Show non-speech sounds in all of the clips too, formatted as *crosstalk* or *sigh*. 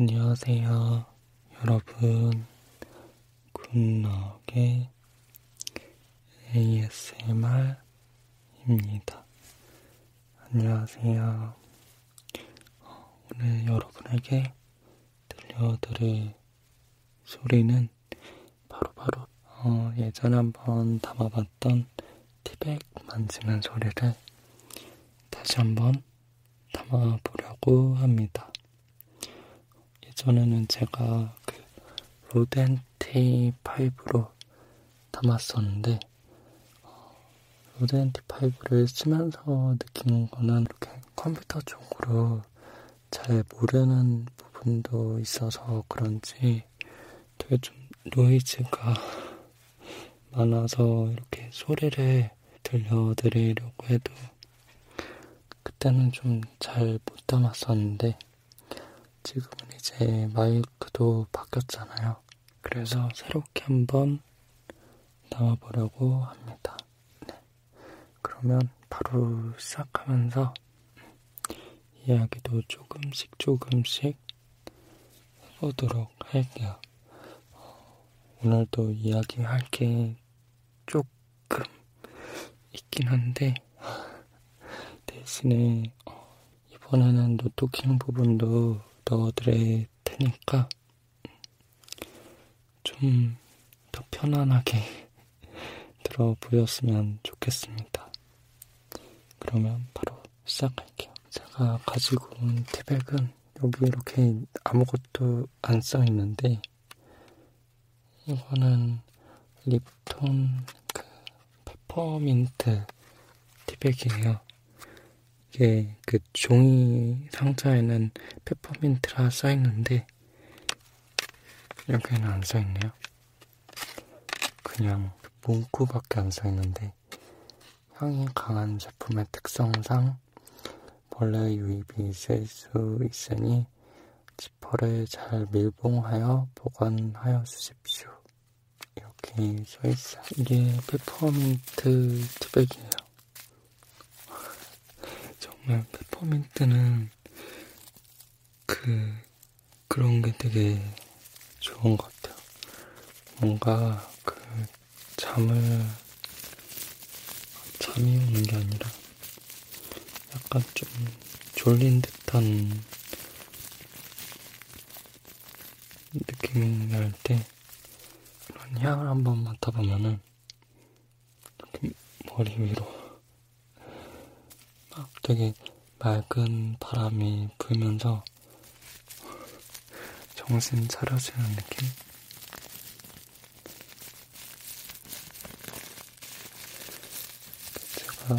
안녕하세요, 여러분. 굿너의 ASMR입니다. 안녕하세요. 어, 오늘 여러분에게 들려드릴 소리는 바로 바로 어, 예전에 한번 담아봤던 티백 만지는 소리를 다시 한번 담아보려고 합니다. 예전에는 제가 그 로덴티 5로 담았었는데 어, 로덴티 5를 쓰면서 느낀 거는 이렇게 컴퓨터 쪽으로 잘 모르는 부분도 있어서 그런지 되게 좀 노이즈가 많아서 이렇게 소리를 들려드리려고 해도 그때는 좀 잘 못 담았었는데 지금은 이제 마이크도 바뀌었잖아요. 그래서 새롭게 한번 담아보려고 합니다. 네. 그러면 바로 시작하면서 이야기도 조금씩 조금씩 해보도록 할게요. 오늘도 이야기할 게 조금 있긴 한데 대신에 이번에는 노토킹 부분도 넣어드릴 테니까 좀더 편안하게 *laughs* 들어보였으면 좋겠습니다. 그러면 바로 시작할게요. 제가 가지고 온 티백은 여기 이렇게 아무것도 안 써있는데 이거는 립톤 그 페퍼민트 티백이에요. 이게 그 종이 상자에는 페퍼민트라 써있는데 여기는 안 써있네요. 그냥 문구밖에 안 써있는데 향이 강한 제품의 특성상 벌레 유입이 있을 수 있으니 지퍼를 잘 밀봉하여 보관하여 주십시오. 이렇게 써있어요. 이게 페퍼민트 티백이에요. 정말 페퍼민트는 그 그런 게 되게 좋은 것 같아요. 뭔가 그 잠을 잠이 오는 게 아니라 약간 좀 졸린 듯한 느낌이 날 때 이런 향을 한번 맡아보면은 머리 위로 막 되게 맑은 바람이 불면서 정신 차려지는 느낌? 제가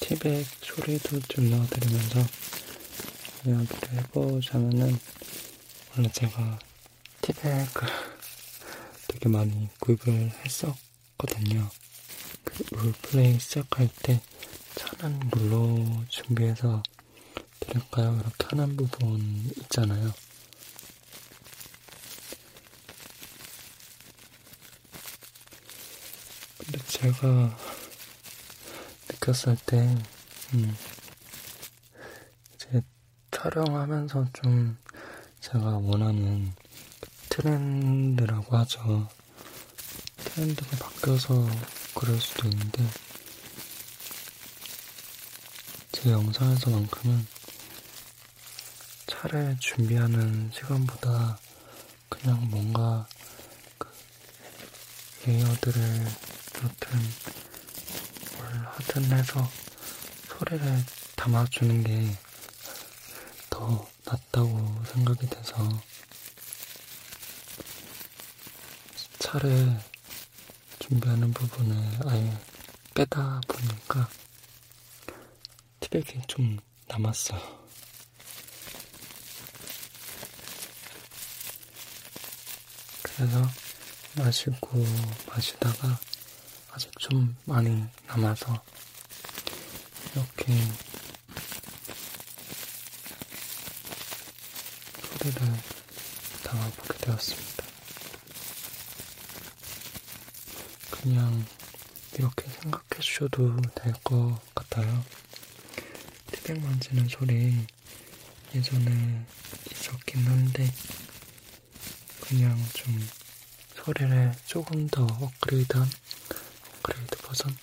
티백 소리도 좀 넣어드리면서 이야기를 해보자면은 원래 제가 티백을 *laughs* 되게 많이 구입을 했었거든요. 그 롤플레이 시작할 때 차는 물로 준비해서 드릴까요? 이렇게 하는 부분 있잖아요. 근데 제가 느꼈을 때, 음, 이제 촬영하면서 좀 제가 원하는 트렌드라고 하죠. 트렌드가 바뀌어서 그럴 수도 있는데, 제 영상에서만큼은 차를 준비하는 시간보다 그냥 뭔가 그 layered를 여튼 뭘 하든 해서 소리를 담아주는 게 더 낫다고 생각이 돼서 차를 준비하는 부분을 아예 빼다 보니까 티백이 좀 남았어요. 그래서 마시고 마시다가 아직 좀 많이 남아서 이렇게 소리를 담아보게 되었습니다. 그냥 이렇게 생각해 주셔도 될 것 같아요. 티백 만지는 소리 예전에 있었긴 한데 그냥 좀 소리를 조금 더 업그레이드한 업그레이드 버전?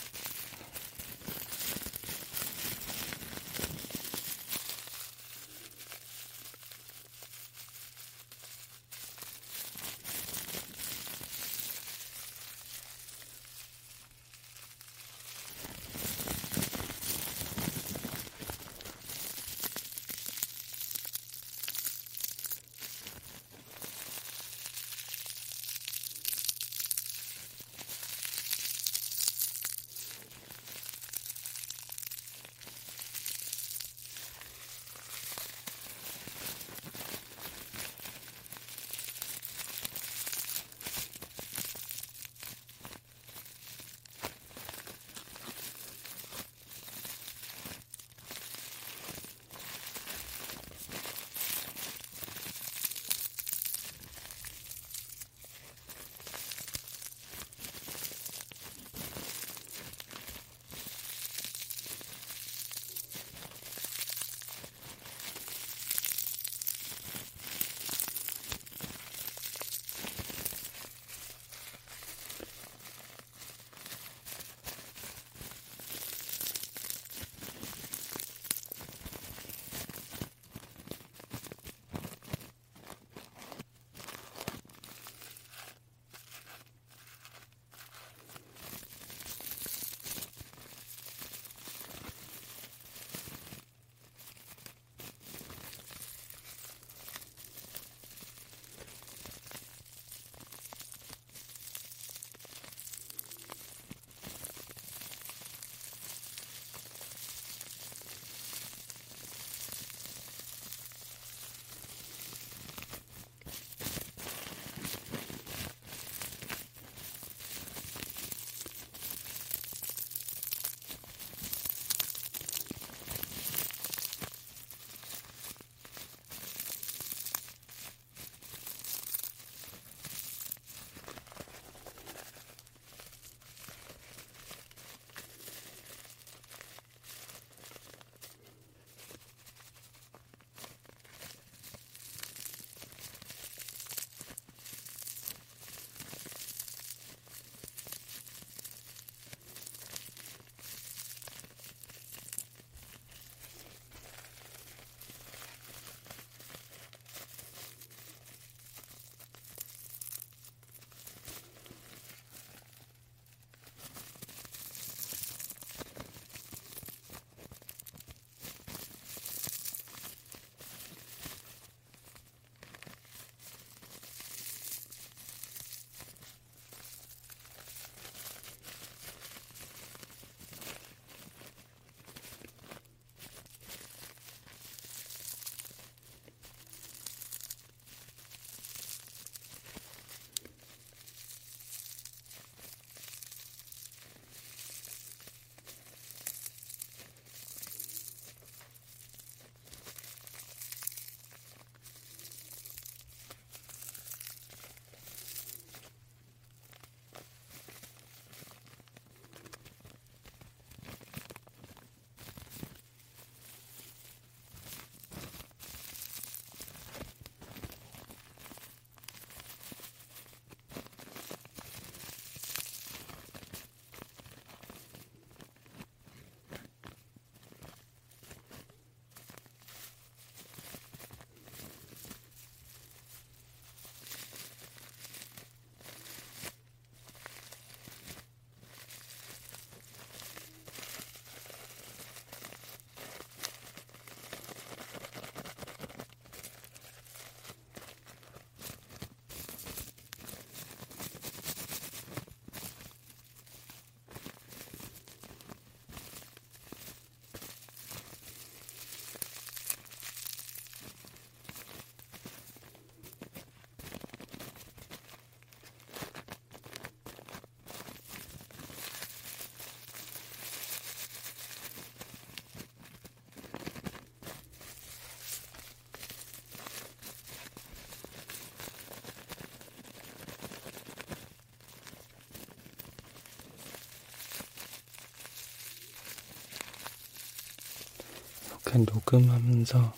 이렇게 녹음하면서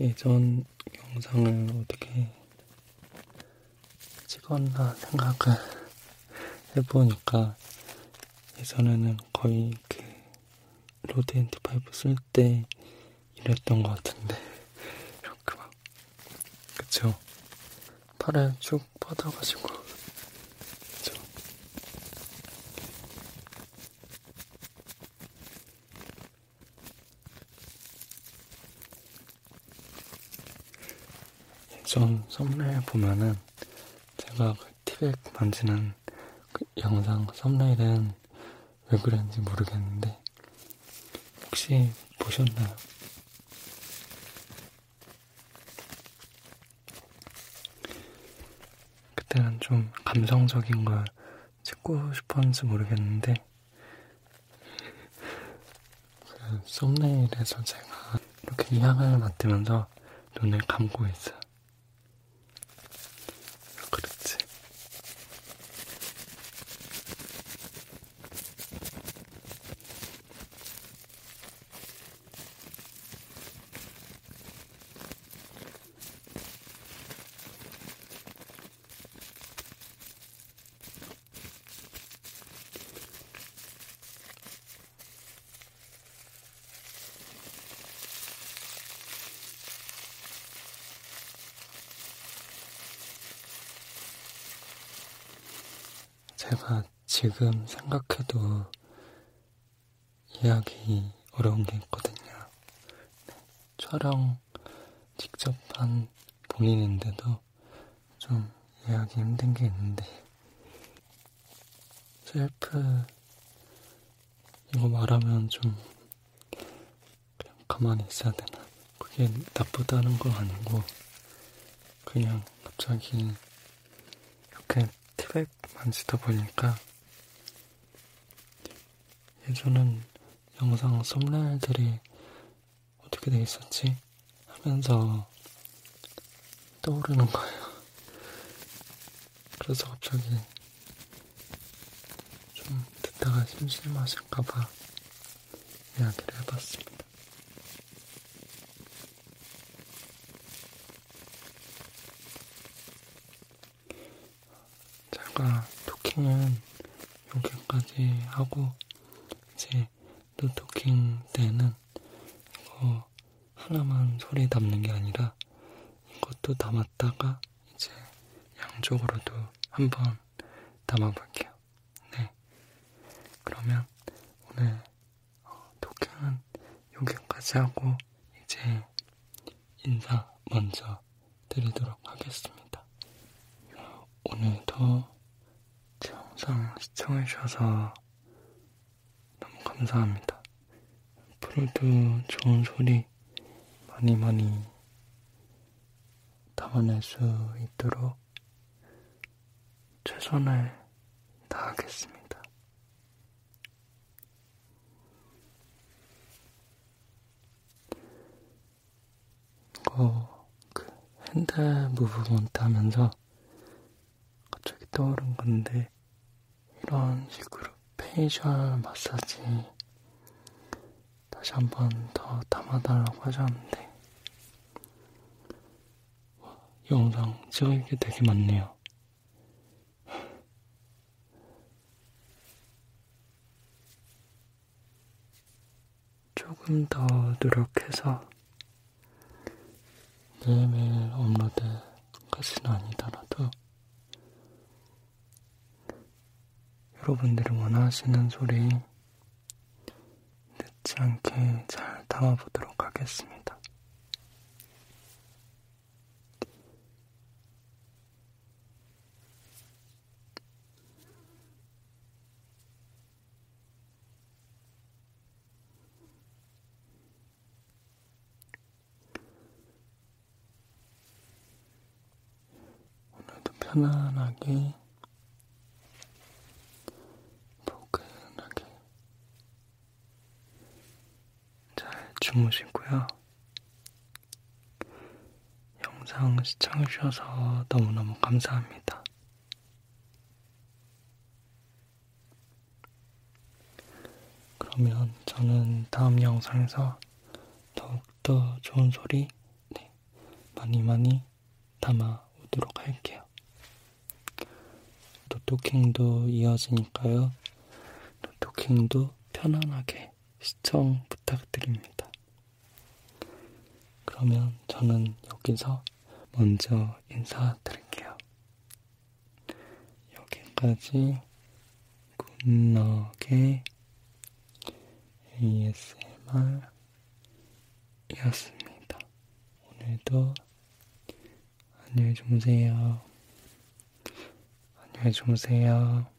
예전 영상을 어떻게 찍었나 생각을 해보니까 예전에는 거의 그 Rode NT5 쓸때 이랬던 것 같은데. *laughs* 이렇게 막 그쵸? 팔을 쭉 뻗어가지고 예전 썸네일 보면은 제가 그 티백 만지는 그 영상 썸네일은 왜 그랬는지 모르겠는데 혹시 보셨나요? 그때는 좀 감성적인 걸 찍고 싶었는지 모르겠는데 그 썸네일에서 제가 이렇게 향을 맡으면서 눈을 감고 있어요. 그렇지. 제가 지금 생각해도 이해하기 어려운 게 있거든요. 네, 촬영 직접 한 본인인데도 좀 이해하기 힘든 게 있는데 셀프 이거 말하면 좀 그냥 가만히 있어야 되나? 그게 나쁘다는 건 아니고 그냥 갑자기 이렇게 티백 만지다 보니까 예전엔 영상 썸네일들이 어떻게 돼 있었지? 하면서 떠오르는 거예요. 그래서 갑자기 좀 듣다가 심심하실까봐 이야기를 해봤습니다. 제가 토킹은 여기까지 하고 이제 노토킹 때는 이거 하나만 소리 담는 게 아니라 이것도 담았다가 이제 양쪽으로도 한번 담아볼게요. 네. 그러면 오늘 어, 토킹은 여기까지 하고 이제 인사 먼저 드리도록 하겠습니다. 오늘도 제 영상 시청해주셔서 감사합니다. 앞으로도 좋은 소리 많이 많이 담아낼 수 있도록 최선을 다하겠습니다. 이거 그 hand movement 하면서 갑자기 떠오른 건데 이런 식으로 facial 마사지 다시 한번더 담아달라고 하셨는데 영상 찍을 게 되게 많네요. 조금 더 노력해서 매일매일 업로드까지는 아니더라도 여러분들이 원하시는 소리 늦지 않게 잘 담아보도록 하겠습니다. 오늘도 편안하게 잘 주무시고요. 영상 시청해주셔서 너무너무 감사합니다. 그러면 저는 다음 영상에서 더욱더 좋은 소리 네, 많이 많이 담아오도록 할게요. 또 토킹도 이어지니까요. 또 토킹도 편안하게 시청 부탁드립니다. 그러면 저는 여기서 먼저 인사드릴게요. 여기까지 굿너게 ASMR 이었습니다. 오늘도 안녕히 주무세요. 안녕히 주무세요.